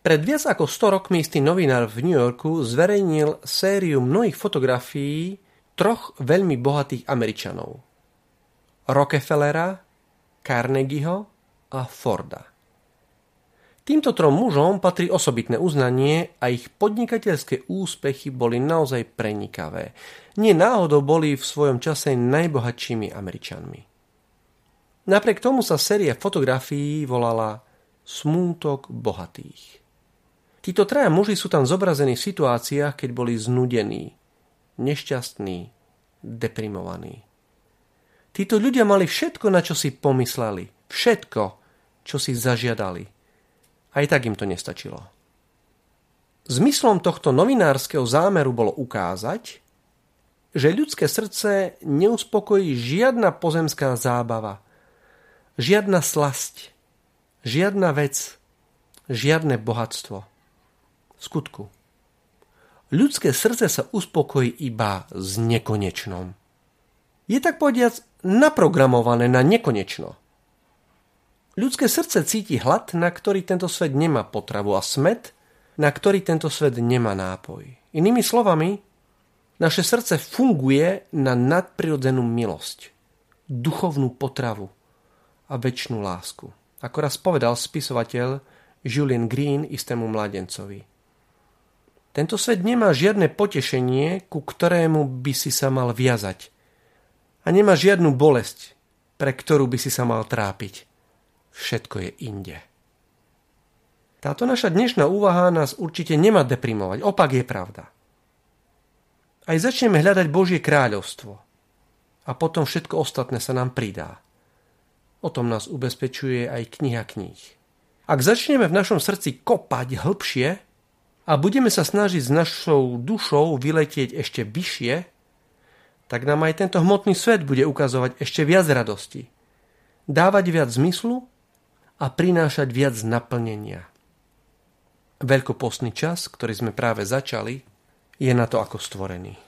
Pred viac ako 100 rokmi istý novinár v New Yorku zverejnil sériu mnohých fotografií troch veľmi bohatých Američanov. Rockefellera, Carnegieho a Forda. Týmto trom mužom patrí osobitné uznanie a ich podnikateľské úspechy boli naozaj prenikavé. Nie náhodou boli v svojom čase najbohatšími Američanmi. Napriek tomu sa séria fotografií volala Smútok bohatých. Títo traja muži sú tam zobrazení v situáciách, keď boli znudení, nešťastní, deprimovaní. Títo ľudia mali všetko, na čo si pomysleli. Všetko, čo si zažiadali. Aj tak im to nestačilo. Zmyslom tohto novinárskeho zámeru bolo ukázať, že ľudské srdce neuspokojí žiadna pozemská zábava, žiadna slasť, žiadna vec, žiadne bohatstvo skutku. Ľudské srdce sa uspokojí iba s nekonečnom. Je tak povediac naprogramované na nekonečno. Ľudské srdce cíti hlad, na ktorý tento svet nemá potravu a smet, na ktorý tento svet nemá nápoj. Inými slovami, naše srdce funguje na nadprirodzenú milosť, duchovnú potravu a väčšnú lásku. Ako raz povedal spisovateľ Julian Green istému mladencovi. Tento svet nemá žiadne potešenie, ku ktorému by si sa mal viazať. A nemá žiadnu bolesť, pre ktorú by si sa mal trápiť. Všetko je inde. Táto naša dnešná úvaha nás určite nemá deprimovať. Opak je pravda. Aj začneme hľadať Božie kráľovstvo. A potom všetko ostatné sa nám pridá. O tom nás ubezpečuje aj kniha kníh. Ak začneme v našom srdci kopať hĺbšie, a budeme sa snažiť s našou dušou vyletieť ešte vyššie, tak nám aj tento hmotný svet bude ukazovať ešte viac radosti, dávať viac zmyslu a prinášať viac naplnenia. Veľkopostný čas, ktorý sme práve začali, je na to ako stvorený.